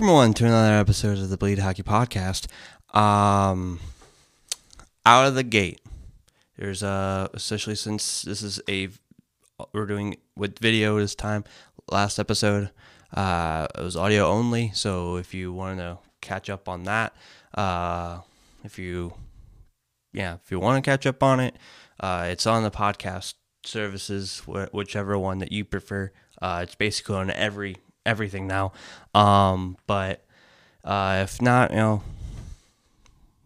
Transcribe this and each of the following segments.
Welcome everyone to another episode of the Bleed Hockey Podcast. Um, out of the gate, there's uh, especially since this is a we're doing with video this time. Last episode, uh, it was audio only. So if you want to catch up on that, uh, if you yeah, if you want to catch up on it, uh, it's on the podcast services, wh- whichever one that you prefer. Uh, it's basically on every everything now. Um, but uh, if not, you know,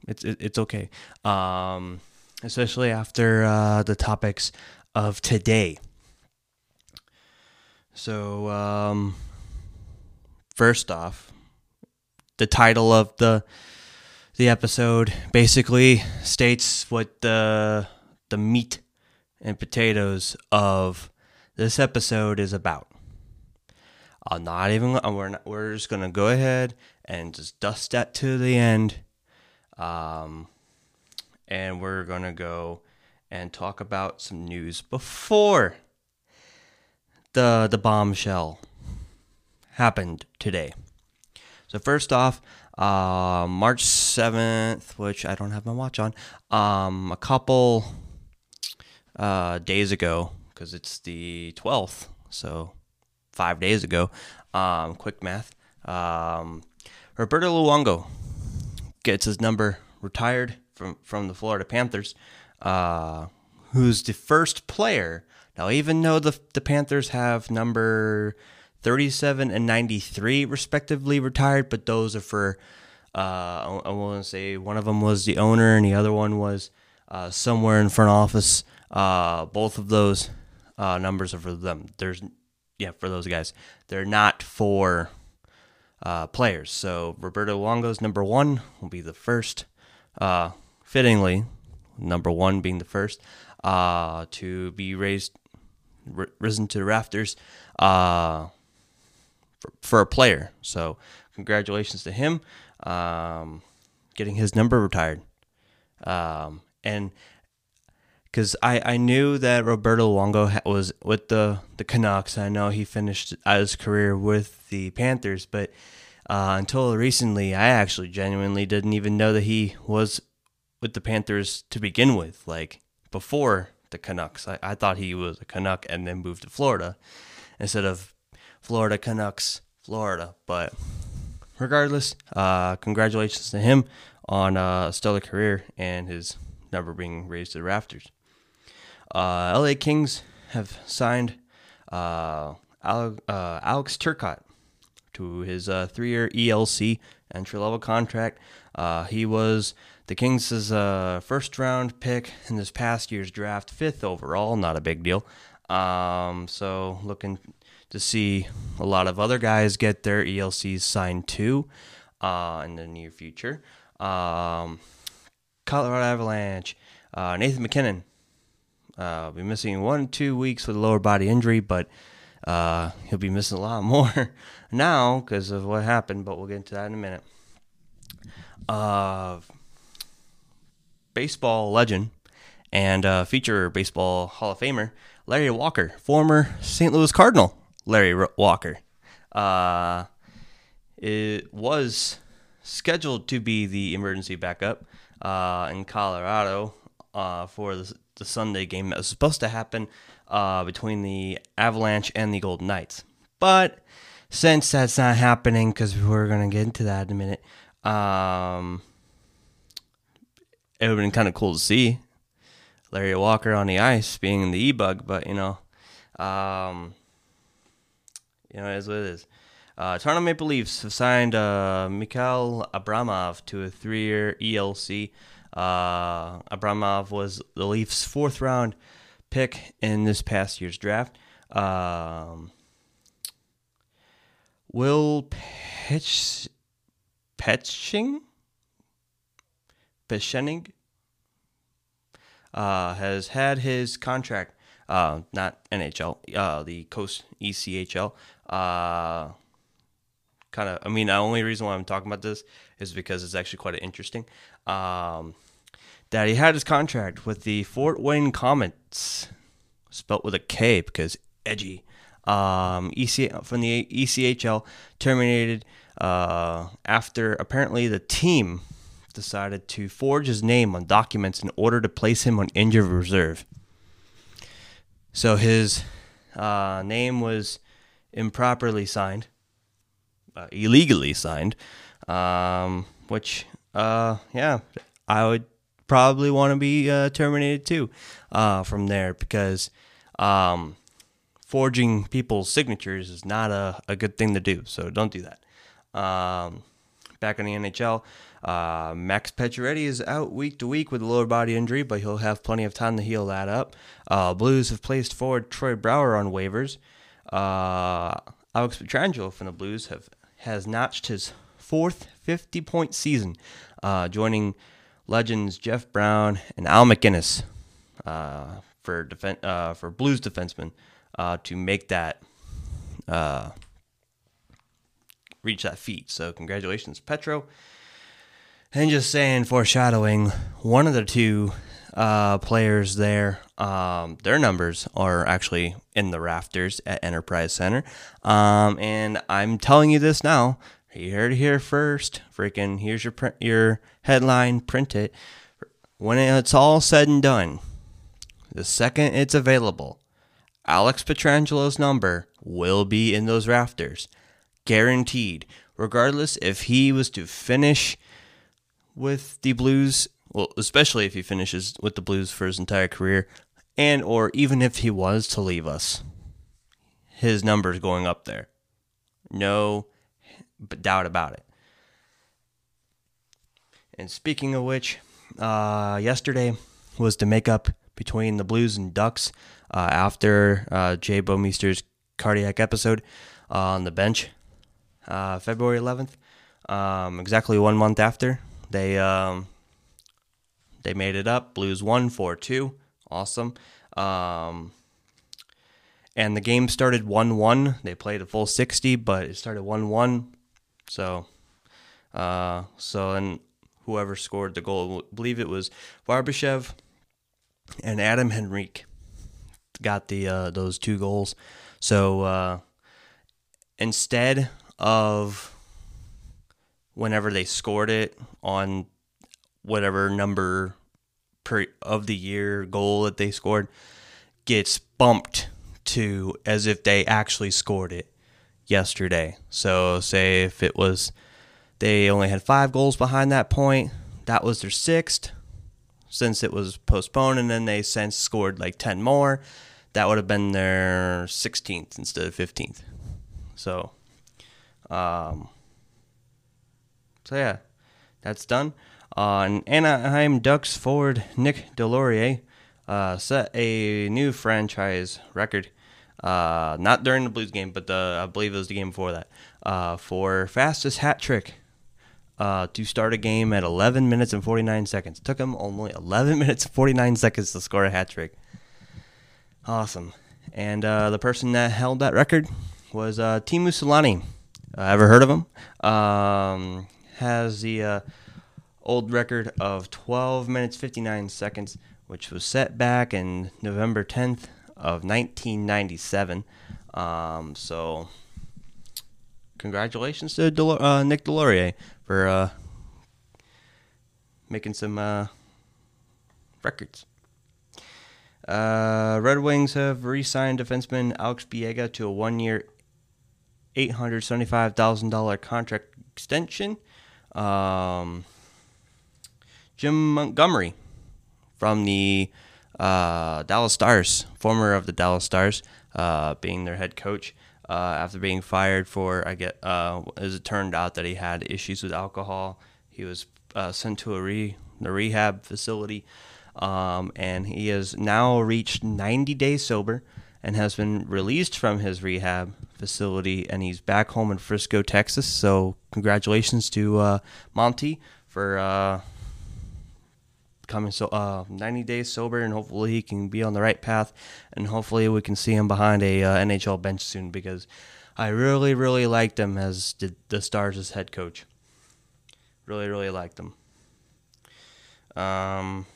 it's it, it's okay. Um, especially after uh, the topics of today. So um, first off, the title of the the episode basically states what the the meat and potatoes of this episode is about. I'm not even. We're not, we're just gonna go ahead and just dust that to the end, um, and we're gonna go and talk about some news before the the bombshell happened today. So first off, uh, March seventh, which I don't have my watch on, um, a couple uh, days ago, because it's the twelfth, so five days ago. Um, quick math. Um, Roberto Luongo gets his number retired from, from the Florida Panthers, uh, who's the first player. Now, even though the, the Panthers have number 37 and 93 respectively retired, but those are for, uh, I want to say one of them was the owner and the other one was uh, somewhere in front office. Uh, both of those uh, numbers are for them. There's yeah, for those guys. They're not for uh, players. So Roberto Luongo's number one will be the first, uh, fittingly, number one being the first uh, to be raised, r- risen to the rafters uh, for, for, a player. So congratulations to him um, getting his number retired. Um, and because I, I knew that Roberto Luongo was with the, the Canucks. I know he finished his career with the Panthers, but uh, until recently, I actually genuinely didn't even know that he was with the Panthers to begin with. Like before the Canucks, I, I thought he was a Canuck and then moved to Florida instead of Florida Canucks, Florida. But regardless, uh, congratulations to him on a stellar career and his number being raised to the rafters. Uh, LA Kings have signed uh, Alex, uh, Alex Turcotte to his uh, three-year ELC entry-level contract. Uh, he was the Kings' uh, first-round pick in this past year's draft, fifth overall. Not a big deal. Um, so looking to see a lot of other guys get their ELCs signed too in the near future. Um, Colorado Avalanche, Nathan MacKinnon uh, be missing one, two weeks with a lower body injury, but uh, he'll be missing a lot more now because of what happened. But we'll get into that in a minute. Uh, baseball legend and uh, future baseball Hall of Famer Larry Walker, former St. Louis Cardinal Larry Walker, uh, it was scheduled to be the emergency backup uh, in Colorado uh, for the the Sunday game that was supposed to happen uh, between the Avalanche and the Golden Knights. But since that's not happening, because we're going to get into that in a minute, um, it would have been kind of cool to see Larry Walker on the ice being in the E bug, but you know, um, you know, it is what it is. Uh, Toronto Maple Leafs have signed uh, Mikhail Abramov to a three year ELC. Uh, Abramov was the Leafs' fourth round pick in this past year's draft. Um, Will Pitch Petching uh, has had his contract, uh, not NHL, uh, the Coast ECHL. Uh, kind of, I mean, the only reason why I'm talking about this is because it's actually quite interesting. Um, that he had his contract with the Fort Wayne Komets, spelt with a K because edgy. Um, EC from the ECHL terminated uh, after apparently the team decided to forge his name on documents in order to place him on injured reserve. So his uh, name was improperly signed, uh, illegally signed, um, which, uh, yeah, I would probably want to be uh, terminated too uh, from there because um, forging people's signatures is not a, a good thing to do. So don't do that. Um, back in the NHL, uh, Max Pacioretty is out week to week with a lower body injury, but he'll have plenty of time to heal that up. Uh, Blues have placed forward Troy Brouwer on waivers. Uh, Alex Pietrangelo from the Blues have has notched his fourth 50 point season, uh, joining legends Jeff Brown and Al MacInnis uh, for defen- uh, for Blues defensemen to make that reach that feat. So congratulations, Petro. And just saying, foreshadowing, one of the two uh, players there, um, their numbers are actually in the rafters at Enterprise Center. Um, and I'm telling you this now. You heard it here first. Freaking, here's your print, your headline. Print it. When it's all said and done, the second it's available, Alex Pietrangelo's number will be in those rafters, guaranteed. Regardless if he was to finish with the Blues, well, especially if he finishes with the Blues for his entire career, and or even if he was to leave us, his numbers going up there. No doubt about it. And speaking of which, uh, yesterday was the makeup between the Blues and Ducks uh, after uh, Jay Bouwmeester's cardiac episode uh, on the bench, uh, February 11th. Um, exactly one month after, they um, they made it up. Blues won four two. Awesome. Um, and the game started one one. They played a full sixty, but it started one one. So, uh, so and whoever scored the goal, I believe it was Barbashev and Adam Henrique got the uh, those two goals. So uh, instead of whenever they scored it on whatever number per of the year goal that they scored gets bumped to as if they actually scored it yesterday. So say if it was they only had 5 goals behind that point, that was their sixth since it was postponed and then they since scored like 10 more, that would have been their 16th instead of 15th. So um so yeah, that's done. Uh, Anaheim Ducks forward Nick Deslauriers uh, set a new franchise record. Uh, not during the Blues game, but the, I believe it was the game before that. Uh, for fastest hat trick uh, to start a game at 11 minutes and 49 seconds. Took him only 11 minutes and 49 seconds to score a hat trick. Awesome. And uh, the person that held that record was Teemu Selanne. ever heard of him? Um, has the uh, old record of 12 minutes 59 seconds, which was set back in November 10th of 1997. Um, so, congratulations to Del- uh, Nick Deslauriers for uh, making some uh, records. Uh, Red Wings have re-signed defenseman Alex Biega to a seventy-five thousand dollar contract extension. Um, Jim Montgomery from the uh, Dallas Stars, former of the Dallas Stars, uh, being their head coach. Uh, after being fired for, I get, uh, as it turned out that he had issues with alcohol, he was uh, sent to a re the rehab facility, um, and he has now reached 90 days sober and has been released from his rehab facility, and he's back home in Frisco, Texas. So congratulations to uh, Monty for uh, coming so uh, 90 days sober, and hopefully he can be on the right path, and hopefully we can see him behind a uh, NHL bench soon because I really, really liked him as the, the Stars' head coach. Really, really liked him. Um,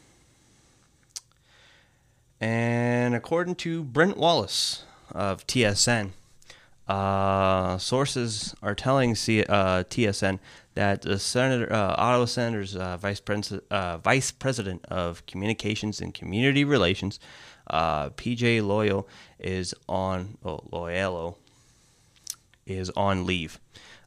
and according to Brent Wallace of TSN, Uh, sources are telling C- uh, TSN that the Senator, uh, Ottawa Senator's uh, vice, Pres- uh, vice president of communications and community relations, uh, PJ Loyello, is on oh, is on leave.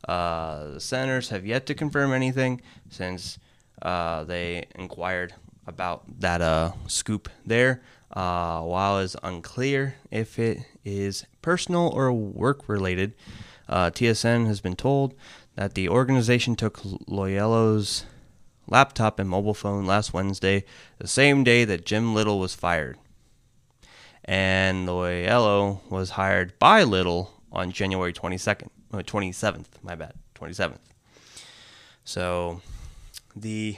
Uh, the senators have yet to confirm anything since they inquired about that scoop there. While it's unclear if it is personal or work related, TSN has been told that the organization took Loyello's laptop and mobile phone last Wednesday, the same day that Jim Little was fired. And Loyelo was hired by Little on January 22nd, 27th, my bad, 27th. So the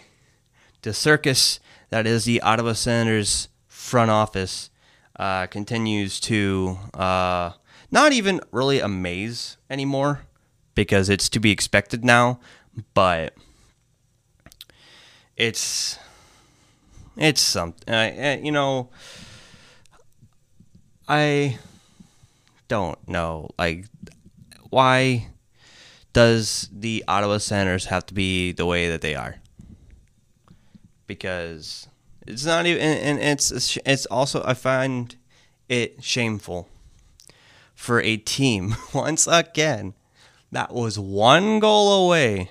the circus that is the Ottawa Senators front office uh, continues to uh, not even really amaze anymore because it's to be expected now, but it's it's something uh, you know I don't know like why does the Ottawa Senators have to be the way that they are? Because it's not even, and it's it's also I find it shameful for a team once again that was one goal away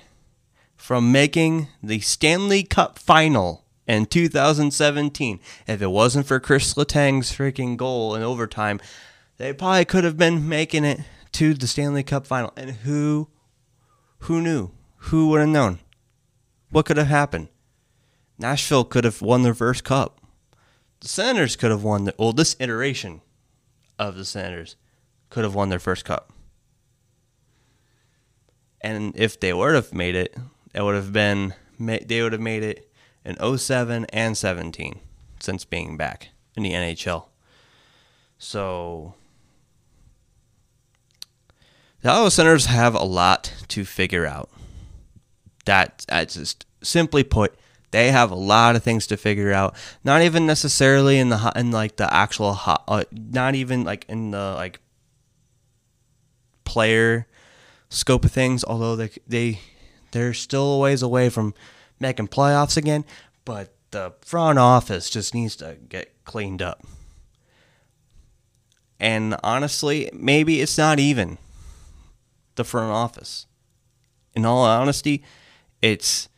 from making the Stanley Cup final in 2017. If it wasn't for Chris Letang's freaking goal in overtime, they probably could have been making it to the Stanley Cup final. And who who knew? Who would have known? What could have happened? Nashville could have won their first cup. The Senators could have won the well, this iteration of the Senators could have won their first cup. And if they would have made it, it would have been they would have made it in 07 and 17 since being back in the NHL. So the Ottawa Senators have a lot to figure out. That that's just simply put, they have a lot of things to figure out. Not even necessarily in the in like the actual uh, not even like in the like player scope of things. Although they they they're still a ways away from making playoffs again, but the front office just needs to get cleaned up. And honestly, maybe it's not even the front office. In all honesty, it's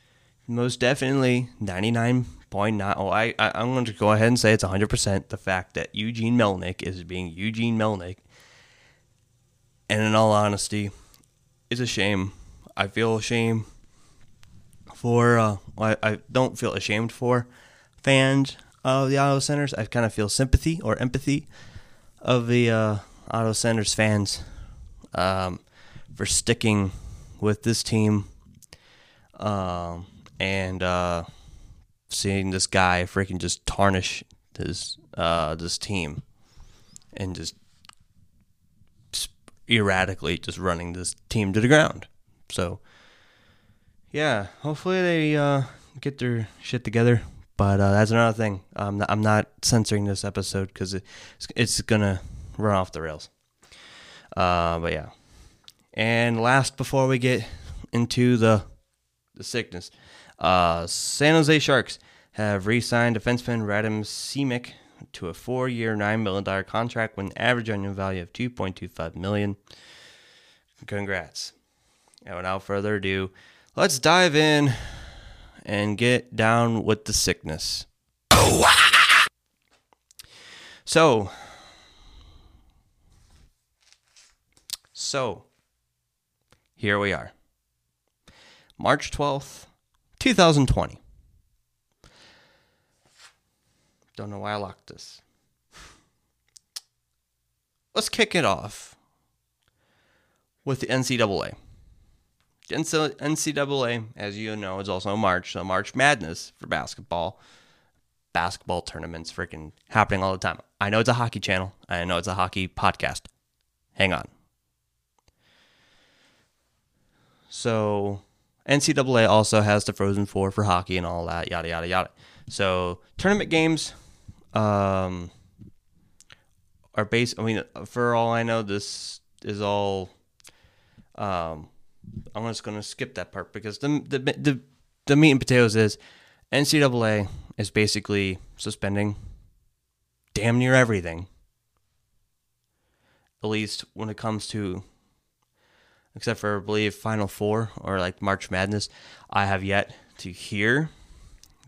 most definitely 99.9. Oh, I, I, I'm going to go ahead and say it's 100% the fact that Eugene Melnyk is being Eugene Melnyk. And in all honesty, it's a shame. I feel shame for, uh, I, I don't feel ashamed for fans of the Ottawa Senators. I kind of feel sympathy or empathy of the uh, Ottawa Senators fans. Um, for sticking with this team um, and uh, seeing this guy freaking just tarnish this uh, this team and just erratically just running this team to the ground. So yeah, hopefully they uh, get their shit together. But uh, that's another thing. I'm not, I'm not censoring this episode because it, it's, gonna run off the rails. Uh, but yeah. And last, before we get into the the sickness, uh, San Jose Sharks have re-signed defenseman Radim Simek to a four-year, nine million dollar contract with an average annual value of two point two five million. Congrats! And without further ado, let's dive in and get down with the sickness. So, so here we are. March 12th, 2020. Don't know why I locked this. Let's kick it off with the NCAA. The NCAA, as you know, is also March, so March Madness for basketball. Basketball tournaments freaking happening all the time. I know it's a hockey channel. I know it's a hockey podcast. Hang on. So NCAA also has the Frozen Four for hockey and all that, yada yada yada. So tournament games um, are based. I mean, for all I know, this is all. Um, I'm just going to skip that part because the the the the meat and potatoes is NCAA is basically suspending damn near everything. At least when it comes to, except for I believe Final Four or like March Madness, I have yet to hear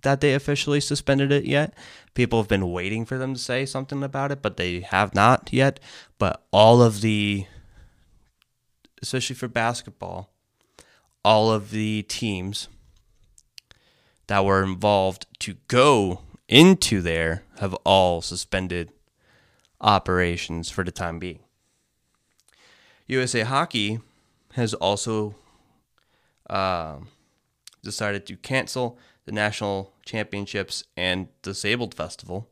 that they officially suspended it yet. People have been waiting for them to say something about it, but they have not yet. But all of the, especially for basketball, all of the teams that were involved to go into there have all suspended operations for the time being. USA Hockey has also uh, decided to cancel the national championships and disabled festival.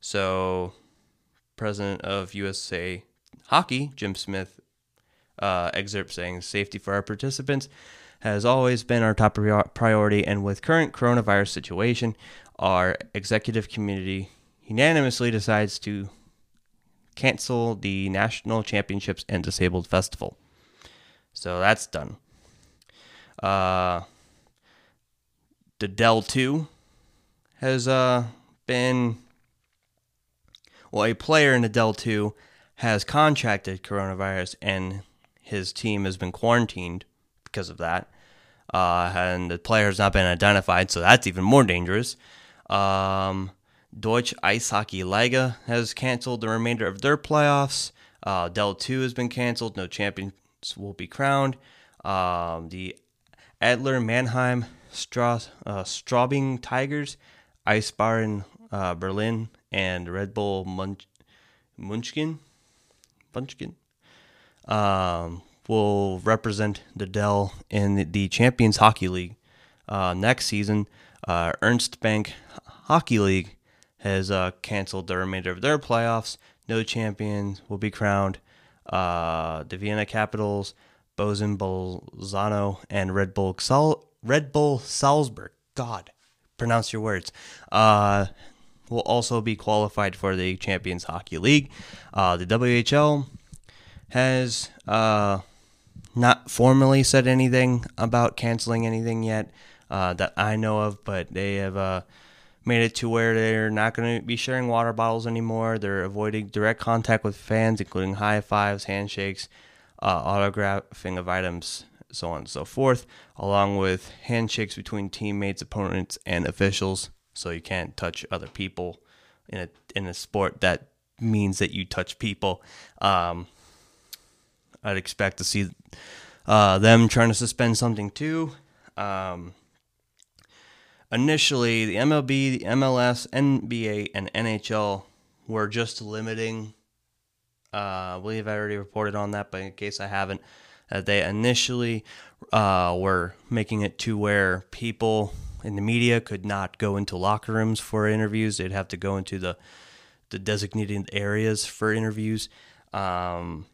So, president of USA Hockey, Jim Smith, uh, excerpt saying safety for our participants has always been our top priority, and with current coronavirus situation, our executive community unanimously decides to cancel the national championships and disabled festival. So that's done. Uh, the DEL2 has uh, been, well, a player in the DEL2 has contracted coronavirus and his team has been quarantined because of that. Uh, and the player has not been identified, so that's even more dangerous. Um, Deutsche Eishockey Liga has canceled the remainder of their playoffs. Uh, Dell 2 has been canceled. No champions will be crowned. Um, the Adler Mannheim Stra- uh, Straubing Tigers, Eisbären uh, Berlin, and Red Bull Munch- Munchkin, Munchkin um, will represent the DEL in the Champions Hockey League uh, next season. Uh, Ernst Bank Hockey League has uh, canceled the remainder of their playoffs. No champions will be crowned. Uh, the Vienna Capitals, Bozen Bolzano, and Red Bull Sal- Red Bull Salzburg. God, pronounce your words. Uh, will also be qualified for the Champions Hockey League. Uh, the WHL has uh, not formally said anything about canceling anything yet uh, that I know of, but they have uh, made it to where they're not going to be sharing water bottles anymore. They're avoiding direct contact with fans, including high fives, handshakes, uh, autographing of items, so on and so forth, along with handshakes between teammates, opponents, and officials. So you can't touch other people in a in a sport that means that you touch people. Um, I'd expect to see uh, them trying to suspend something too. Um, initially, the MLB, the MLS, NBA, and NHL were just limiting. Uh, I believe I already reported on that, but in case I haven't, uh, they initially uh, were making it to where people in the media could not go into locker rooms for interviews. They'd have to go into the the designated areas for interviews. Um,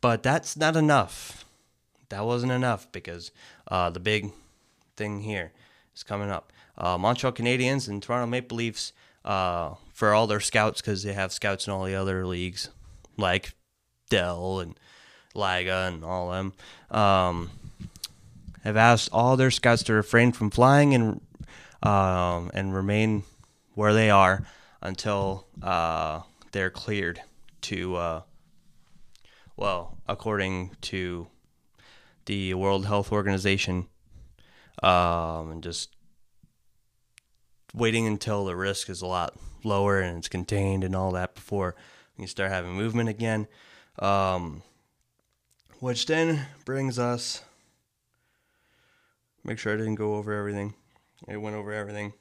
but that's not enough. That wasn't enough because uh, the big thing here is coming up. Uh, Montreal Canadiens and Toronto Maple Leafs uh, for all their scouts because they have scouts in all the other leagues like DEL and Liga and all them. Um, have asked all their scouts to refrain from flying and um, and remain where they are until uh, they're cleared to uh, well, according to the World Health Organization, um, and just waiting until the risk is a lot lower and it's contained and all that before can start having movement again. Um, which then brings us. Make sure I didn't go over everything. I went over everything.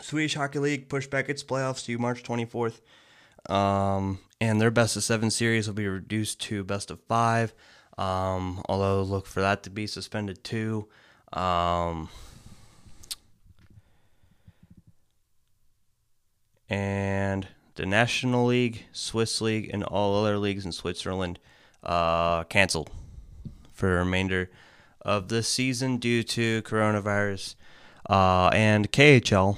Swedish Hockey League pushed back its playoffs to March 24th. Um, and their best of seven series will be reduced to best of five. Um, although look for that to be suspended too. Um, and the National League, Swiss League, and all other leagues in Switzerland uh, canceled for the remainder of the season due to coronavirus. Uh, and KHL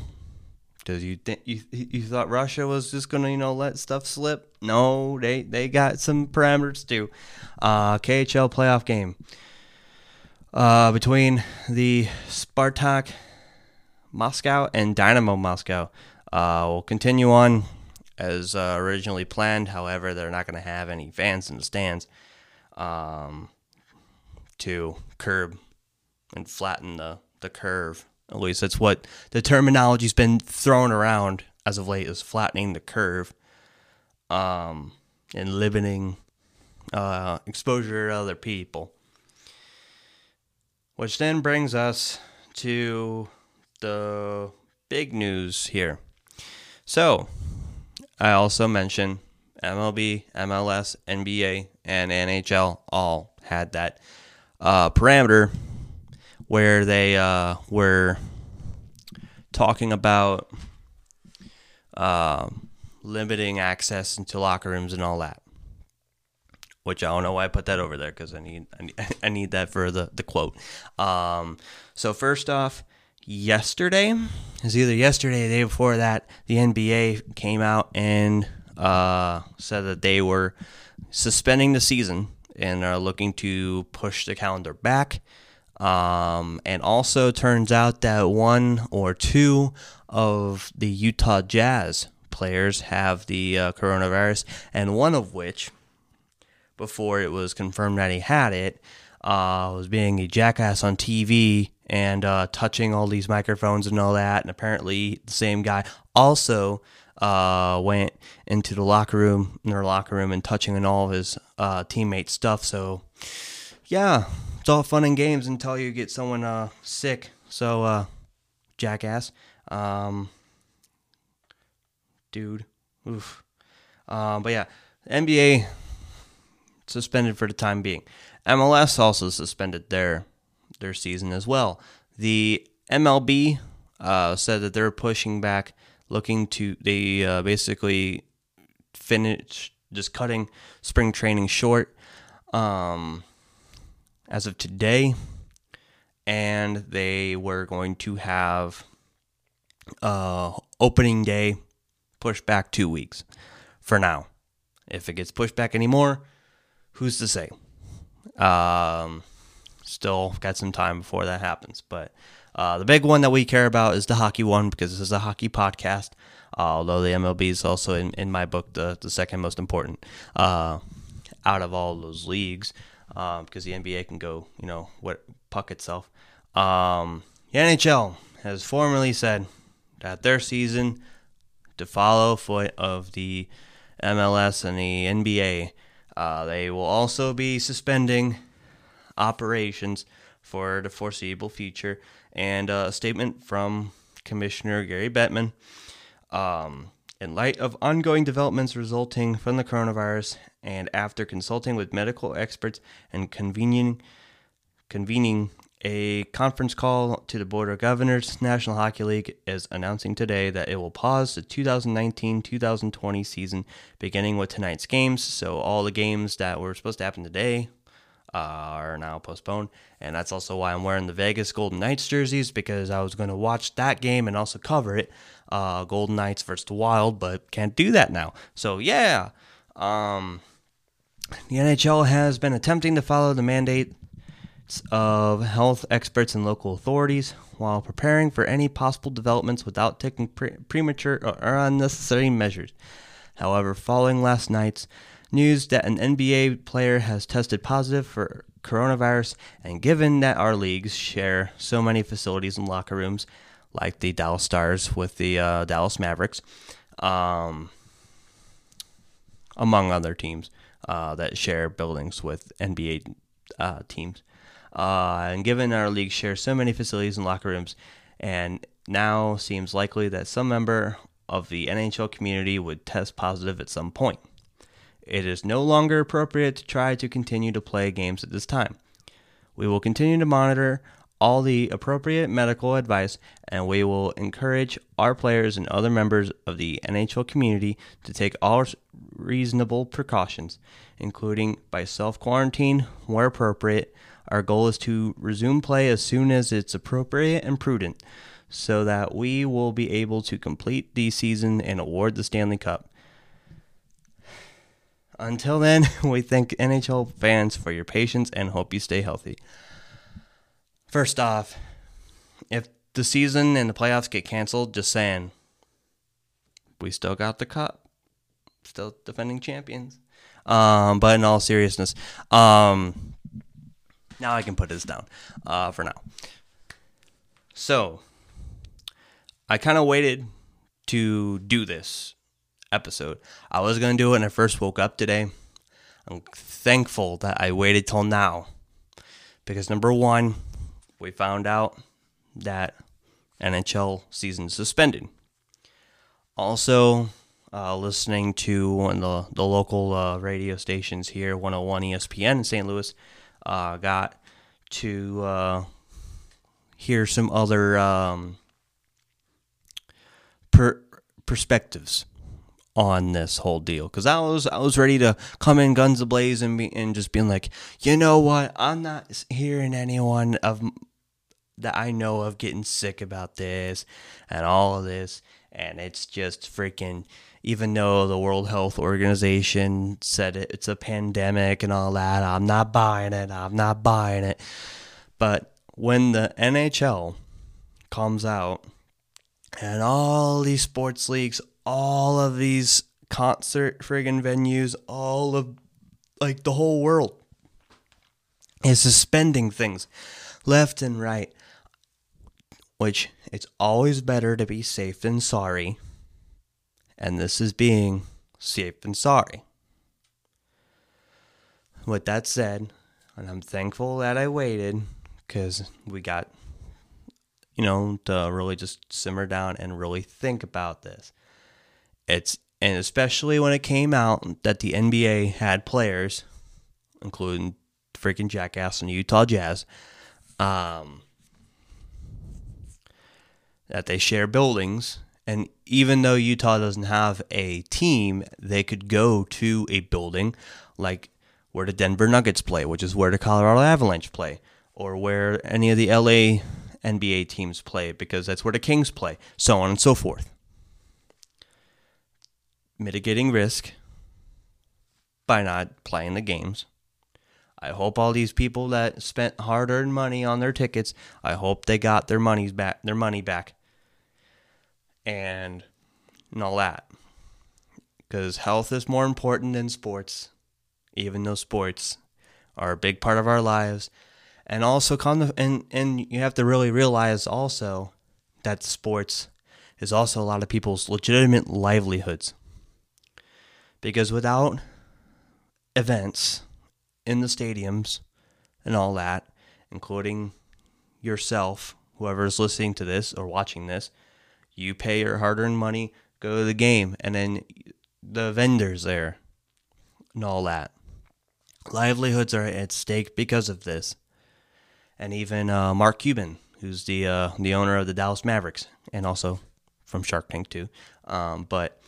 Because you think you you thought Russia was just gonna you know let stuff slip? No, they they got some parameters too. Uh, KHL playoff game uh, between the Spartak Moscow and Dynamo Moscow uh, will continue on as uh, originally planned. However, they're not going to have any fans in the stands um, to curb and flatten the, the curve. At least that's what the terminology's been thrown around as of late is flattening the curve um, and limiting uh, exposure to other people. Which then brings us to the big news here. So, I also mentioned MLB, MLS, NBA, and NHL all had that uh, parameter where they uh, were talking about uh, limiting access into locker rooms and all that. Which I don't know why I put that over there because I need, I need I need that for the the quote. Um, so first off, yesterday is either yesterday or the day before that the NBA came out and uh, said that they were suspending the season and are looking to push the calendar back. Um, and also turns out that one or two of the Utah Jazz players have the uh, coronavirus, and one of which, before it was confirmed that he had it, uh, was being a jackass on TV and uh, touching all these microphones and all that. And apparently, the same guy also uh, went into the locker room, in their locker room, and touching on all of his uh, teammates' stuff. So, yeah, it's all fun and games until you get someone uh, sick. So, uh, jackass, um, dude, oof. Um, but yeah, NBA suspended for the time being. MLS also suspended their their season as well. The MLB uh, said that they're pushing back, looking to they uh, basically finish just cutting spring training short um, as of today, and they were going to have uh, opening day pushed back two weeks for now. If it gets pushed back anymore, who's to say? Um, still got some time before that happens. But uh, the big one that we care about is the hockey one because this is a hockey podcast. Uh, although the MLB is also, in, in my book, the, the second most important uh, out of all those leagues because um, the NBA can go, you know, what puck itself. Um, the NHL has formally said that their season to follow foot of the MLS and the NBA, uh, they will also be suspending operations for the foreseeable future. And uh, a statement from Commissioner Gary Bettman. Um, in light of ongoing developments resulting from the coronavirus, and after consulting with medical experts and convening, convening a conference call to the Board of Governors, National Hockey League is announcing today that it will pause the 2019 2020 season beginning with tonight's games. So, all the games that were supposed to happen today uh, are now postponed. And that's also why I'm wearing the Vegas Golden Knights jerseys because I was going to watch that game and also cover it. Uh, Golden Knights versus the Wild, but can't do that now. So, yeah. Um, the NHL has been attempting to follow the mandate of health experts and local authorities while preparing for any possible developments without taking pre- premature or unnecessary measures. However, following last night's news that an NBA player has tested positive for coronavirus, and given that our leagues share so many facilities and locker rooms, like the Dallas Stars with the uh, Dallas Mavericks, um, among other teams uh, that share buildings with NBA uh, teams. Uh, and given our league shares so many facilities and locker rooms, and now seems likely that some member of the NHL community would test positive at some point. It is no longer appropriate to try to continue to play games at this time. We will continue to monitor all the appropriate medical advice and we will encourage our players and other members of the NHL community to take all reasonable precautions, including by self quarantine where appropriate. Our goal is to resume play as soon as it's appropriate and prudent. so that we will be able to complete the season and award the Stanley Cup. Until then, we thank NHL fans for your patience and hope you stay healthy. First off, if the season and the playoffs get canceled, just saying, we still got the cup, still defending champions. Um, but in all seriousness, um, now I can put this down uh, for now. So, I kind of waited to do this episode. I was going to do it when I first woke up today. I'm thankful that I waited till now because number one, we found out that NHL season suspended. Also, uh, listening to one of the, the local uh, radio stations here, 101 ESPN in St. Louis, uh, got to uh, hear some other um, per- perspectives on this whole deal because I was I was ready to come in guns ablaze and be, and just being like, you know what, I'm not hearing anyone of that I know of getting sick about this and all of this, and it's just freaking. Even though the World Health Organization said it, it's a pandemic and all that, I'm not buying it. I'm not buying it. But when the NHL comes out and all these sports leagues, all of these concert friggin' venues, all of like the whole world is suspending things left and right. Which it's always better to be safe than sorry. And this is being safe and sorry. With that said, and I'm thankful that I waited because we got, you know, to really just simmer down and really think about this. It's and especially when it came out that the NBA had players, including freaking Jackass and Utah Jazz, um, that they share buildings. And even though Utah doesn't have a team, they could go to a building like where the Denver Nuggets play, which is where the Colorado Avalanche play, or where any of the LA NBA teams play, because that's where the Kings play, so on and so forth mitigating risk by not playing the games. I hope all these people that spent hard-earned money on their tickets, I hope they got their money's back, their money back, and, and all that. Because health is more important than sports, even though sports are a big part of our lives. And also, to, and and you have to really realize also that sports is also a lot of people's legitimate livelihoods because without events in the stadiums and all that, including yourself, whoever's listening to this or watching this, you pay your hard earned money, go to the game, and then the vendors there and all that. Livelihoods are at stake because of this. And even uh, Mark Cuban, who's the uh, the owner of the Dallas Mavericks and also from Shark Tank too, um, but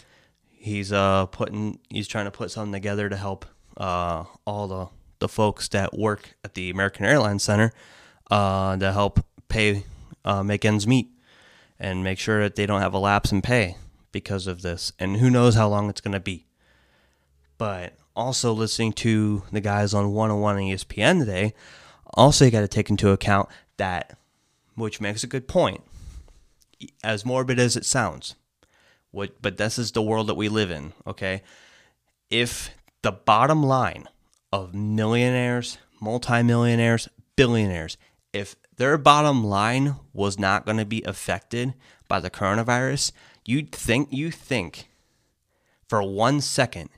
he's uh putting he's trying to put something together to help uh all the the folks that work at the American Airlines Center uh to help pay uh, make ends meet and make sure that they don't have a lapse in pay because of this. And who knows how long it's going to be. But also listening to the guys on 101 and ESPN today also you got to take into account that which makes a good point. As morbid as it sounds what, but this is the world that we live in, okay? If the bottom line of millionaires, multimillionaires, billionaires, if their bottom line was not going to be affected by the coronavirus, you'd think you think for one second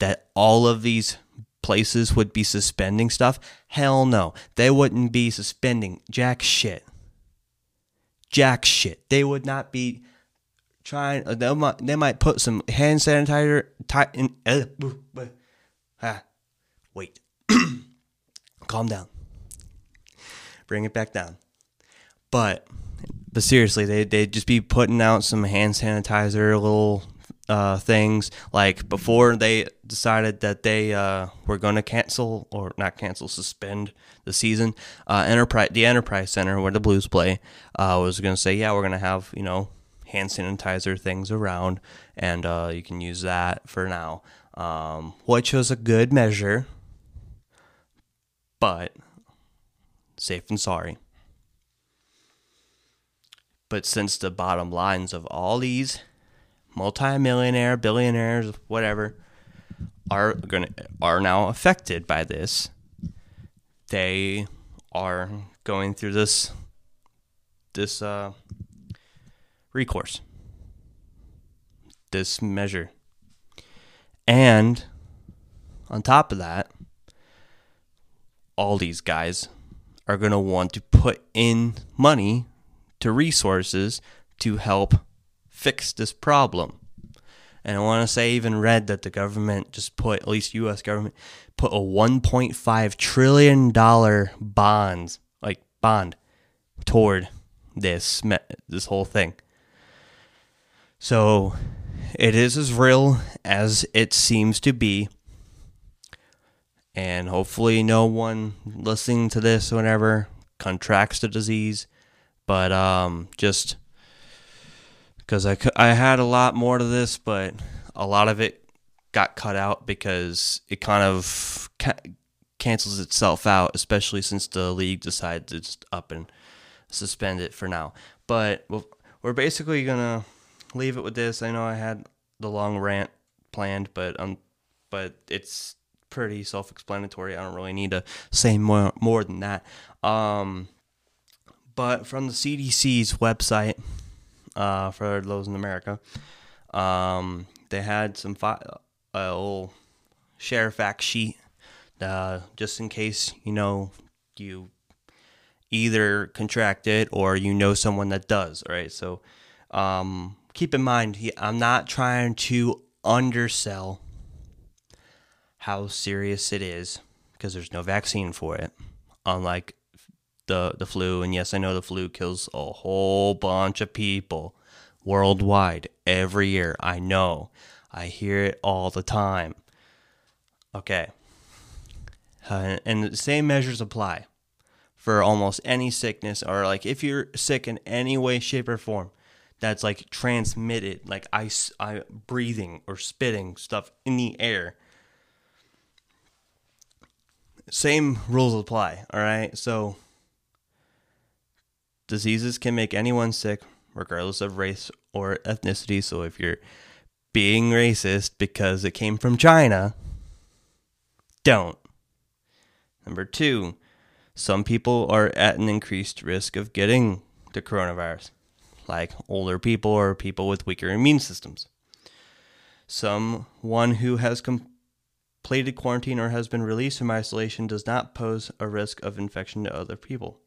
that all of these places would be suspending stuff? Hell no. They wouldn't be suspending jack shit. Jack shit. They would not be trying. Uh, they might they might put some hand sanitizer. Tie in, uh, ah, wait, calm down. Bring it back down. But but seriously, they they just be putting out some hand sanitizer, little uh, things like before they decided that they uh, were going to cancel or not cancel, suspend the season. Uh, Enterprise, the Enterprise Center where the Blues play, uh, was going to say, yeah, we're going to have you know hand sanitizer things around, and uh, you can use that for now, um, which was a good measure, but safe and sorry. But since the bottom lines of all these multimillionaire, billionaires, whatever, are gonna are now affected by this, they are going through this this uh, recourse, this measure, and on top of that, all these guys are going to want to put in money to resources to help fix this problem. And I want to say, even read that the government just put, at least U.S. government, put a 1.5 trillion dollar bonds, like bond, toward this this whole thing. So, it is as real as it seems to be. And hopefully, no one listening to this, whenever contracts the disease. But um, just because I, I had a lot more to this, but a lot of it got cut out because it kind of ca- cancels itself out, especially since the league decided to just up and suspend it for now. But we're basically gonna leave it with this. I know I had the long rant planned, but um, but it's pretty self-explanatory. I don't really need to say more more than that. Um, but from the CDC's website, uh, for those in America. Um, they had some fi- a little share fact sheet uh, just in case you know you either contract it or you know someone that does. Right, so um, keep in mind, I'm not trying to undersell how serious it is because there's no vaccine for it, unlike the the flu, and yes, I know the flu kills a whole bunch of people worldwide every year. I know. I hear it all the time. Okay. Uh, and the same measures apply for almost any sickness, or like if you're sick in any way, shape, or form that's like transmitted, like ice, I, breathing or spitting stuff in the air. Same rules apply, all right? So diseases can make anyone sick, regardless of race or ethnicity. So if you're being racist because it came from China, don't. Number two, some people are at an increased risk of getting the coronavirus, like older people or people with weaker immune systems. Someone who has completed quarantine or has been released from isolation does not pose a risk of infection to other people.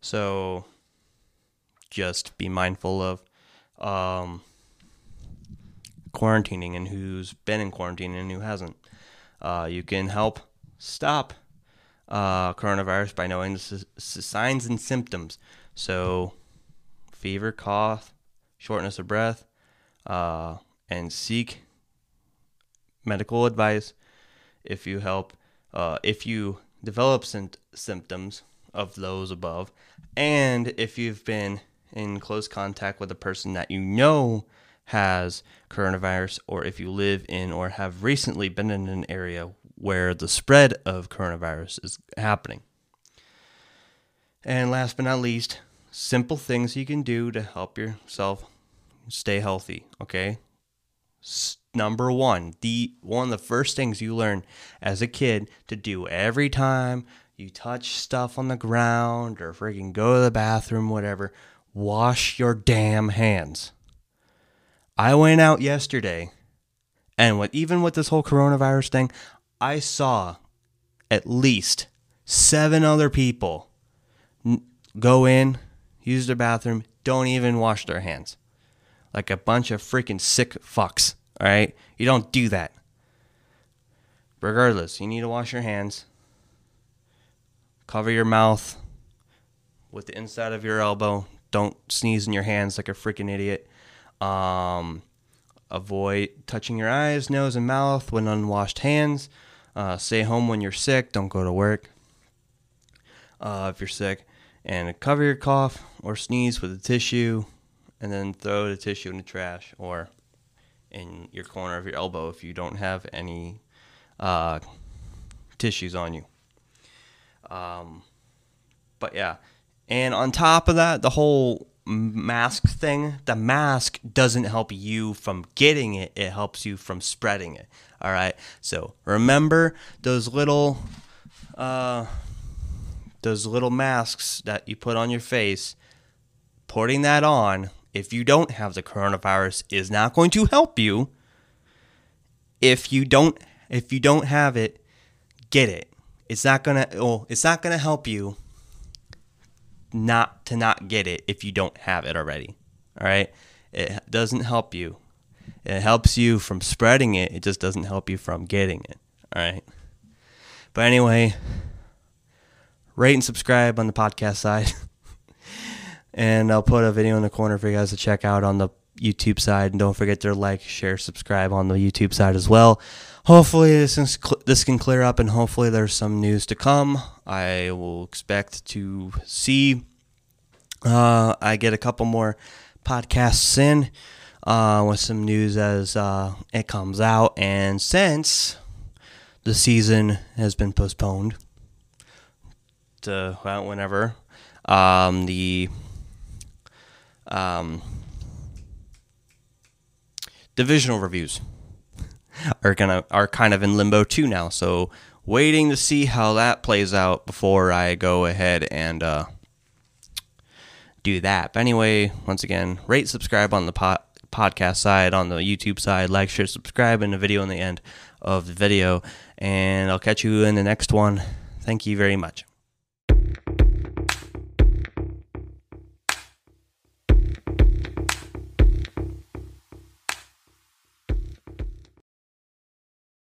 So just be mindful of um, quarantining and who's been in quarantine and who hasn't. Uh, you can help stop uh, coronavirus by knowing the signs and symptoms. So, fever, cough, shortness of breath, uh, and seek medical advice if you help. Uh, if you develop symptoms, of those above. And if you've been in close contact with a person that you know has coronavirus, or if you live in or have recently been in an area where the spread of coronavirus is happening. And last but not least, simple things you can do to help yourself stay healthy, okay? S- number 1, the one of the first things you learn as a kid to do every time you touch stuff on the ground or freaking go to the bathroom, whatever, wash your damn hands. I went out yesterday, and with even with this whole coronavirus thing, I saw at least seven other people go in, use their bathroom, don't even wash their hands. Like a bunch of freaking sick fucks. All right? You don't do that. Regardless, you need to wash your hands Cover your mouth with the inside of your elbow. Don't sneeze in your hands like a freaking idiot. Um, avoid touching your eyes, nose, and mouth when unwashed hands. Uh, stay home when you're sick. Don't go to work uh, if you're sick. And cover your cough or sneeze with a tissue, and then throw the tissue in the trash or in your corner of your elbow if you don't have any uh, tissues on you. Um, but yeah, and on top of that, the whole mask thing, the mask doesn't help you from getting it, it helps you from spreading it. All right. So remember those little uh, those little masks that you put on your face, putting that on if you don't have the coronavirus is not going to help you. If you don't if you don't have it, get it. It's not gonna well, it's not gonna help you not to not get it if you don't have it already. All right? It doesn't help you. It helps you from spreading it. It just doesn't help you from getting it. All right? But anyway, rate and subscribe on the podcast side. and I'll put a video in the corner for you guys to check out on the YouTube side. And don't forget to like, share, subscribe on the YouTube side as well. Hopefully, this, is, this can clear up and hopefully, there's some news to come. I will expect to see uh, I get a couple more podcasts in uh, with some news as uh, it comes out. And since the season has been postponed to well, whenever, um, the um, divisional reviews are gonna are kind of in limbo too now. So waiting to see how that plays out before I go ahead and uh, do that. But anyway, once again, rate, subscribe on the po- podcast side, on the YouTube side, like, share, subscribe, and the video in the end of the video. And I'll catch you in the next one. Thank you very much thank you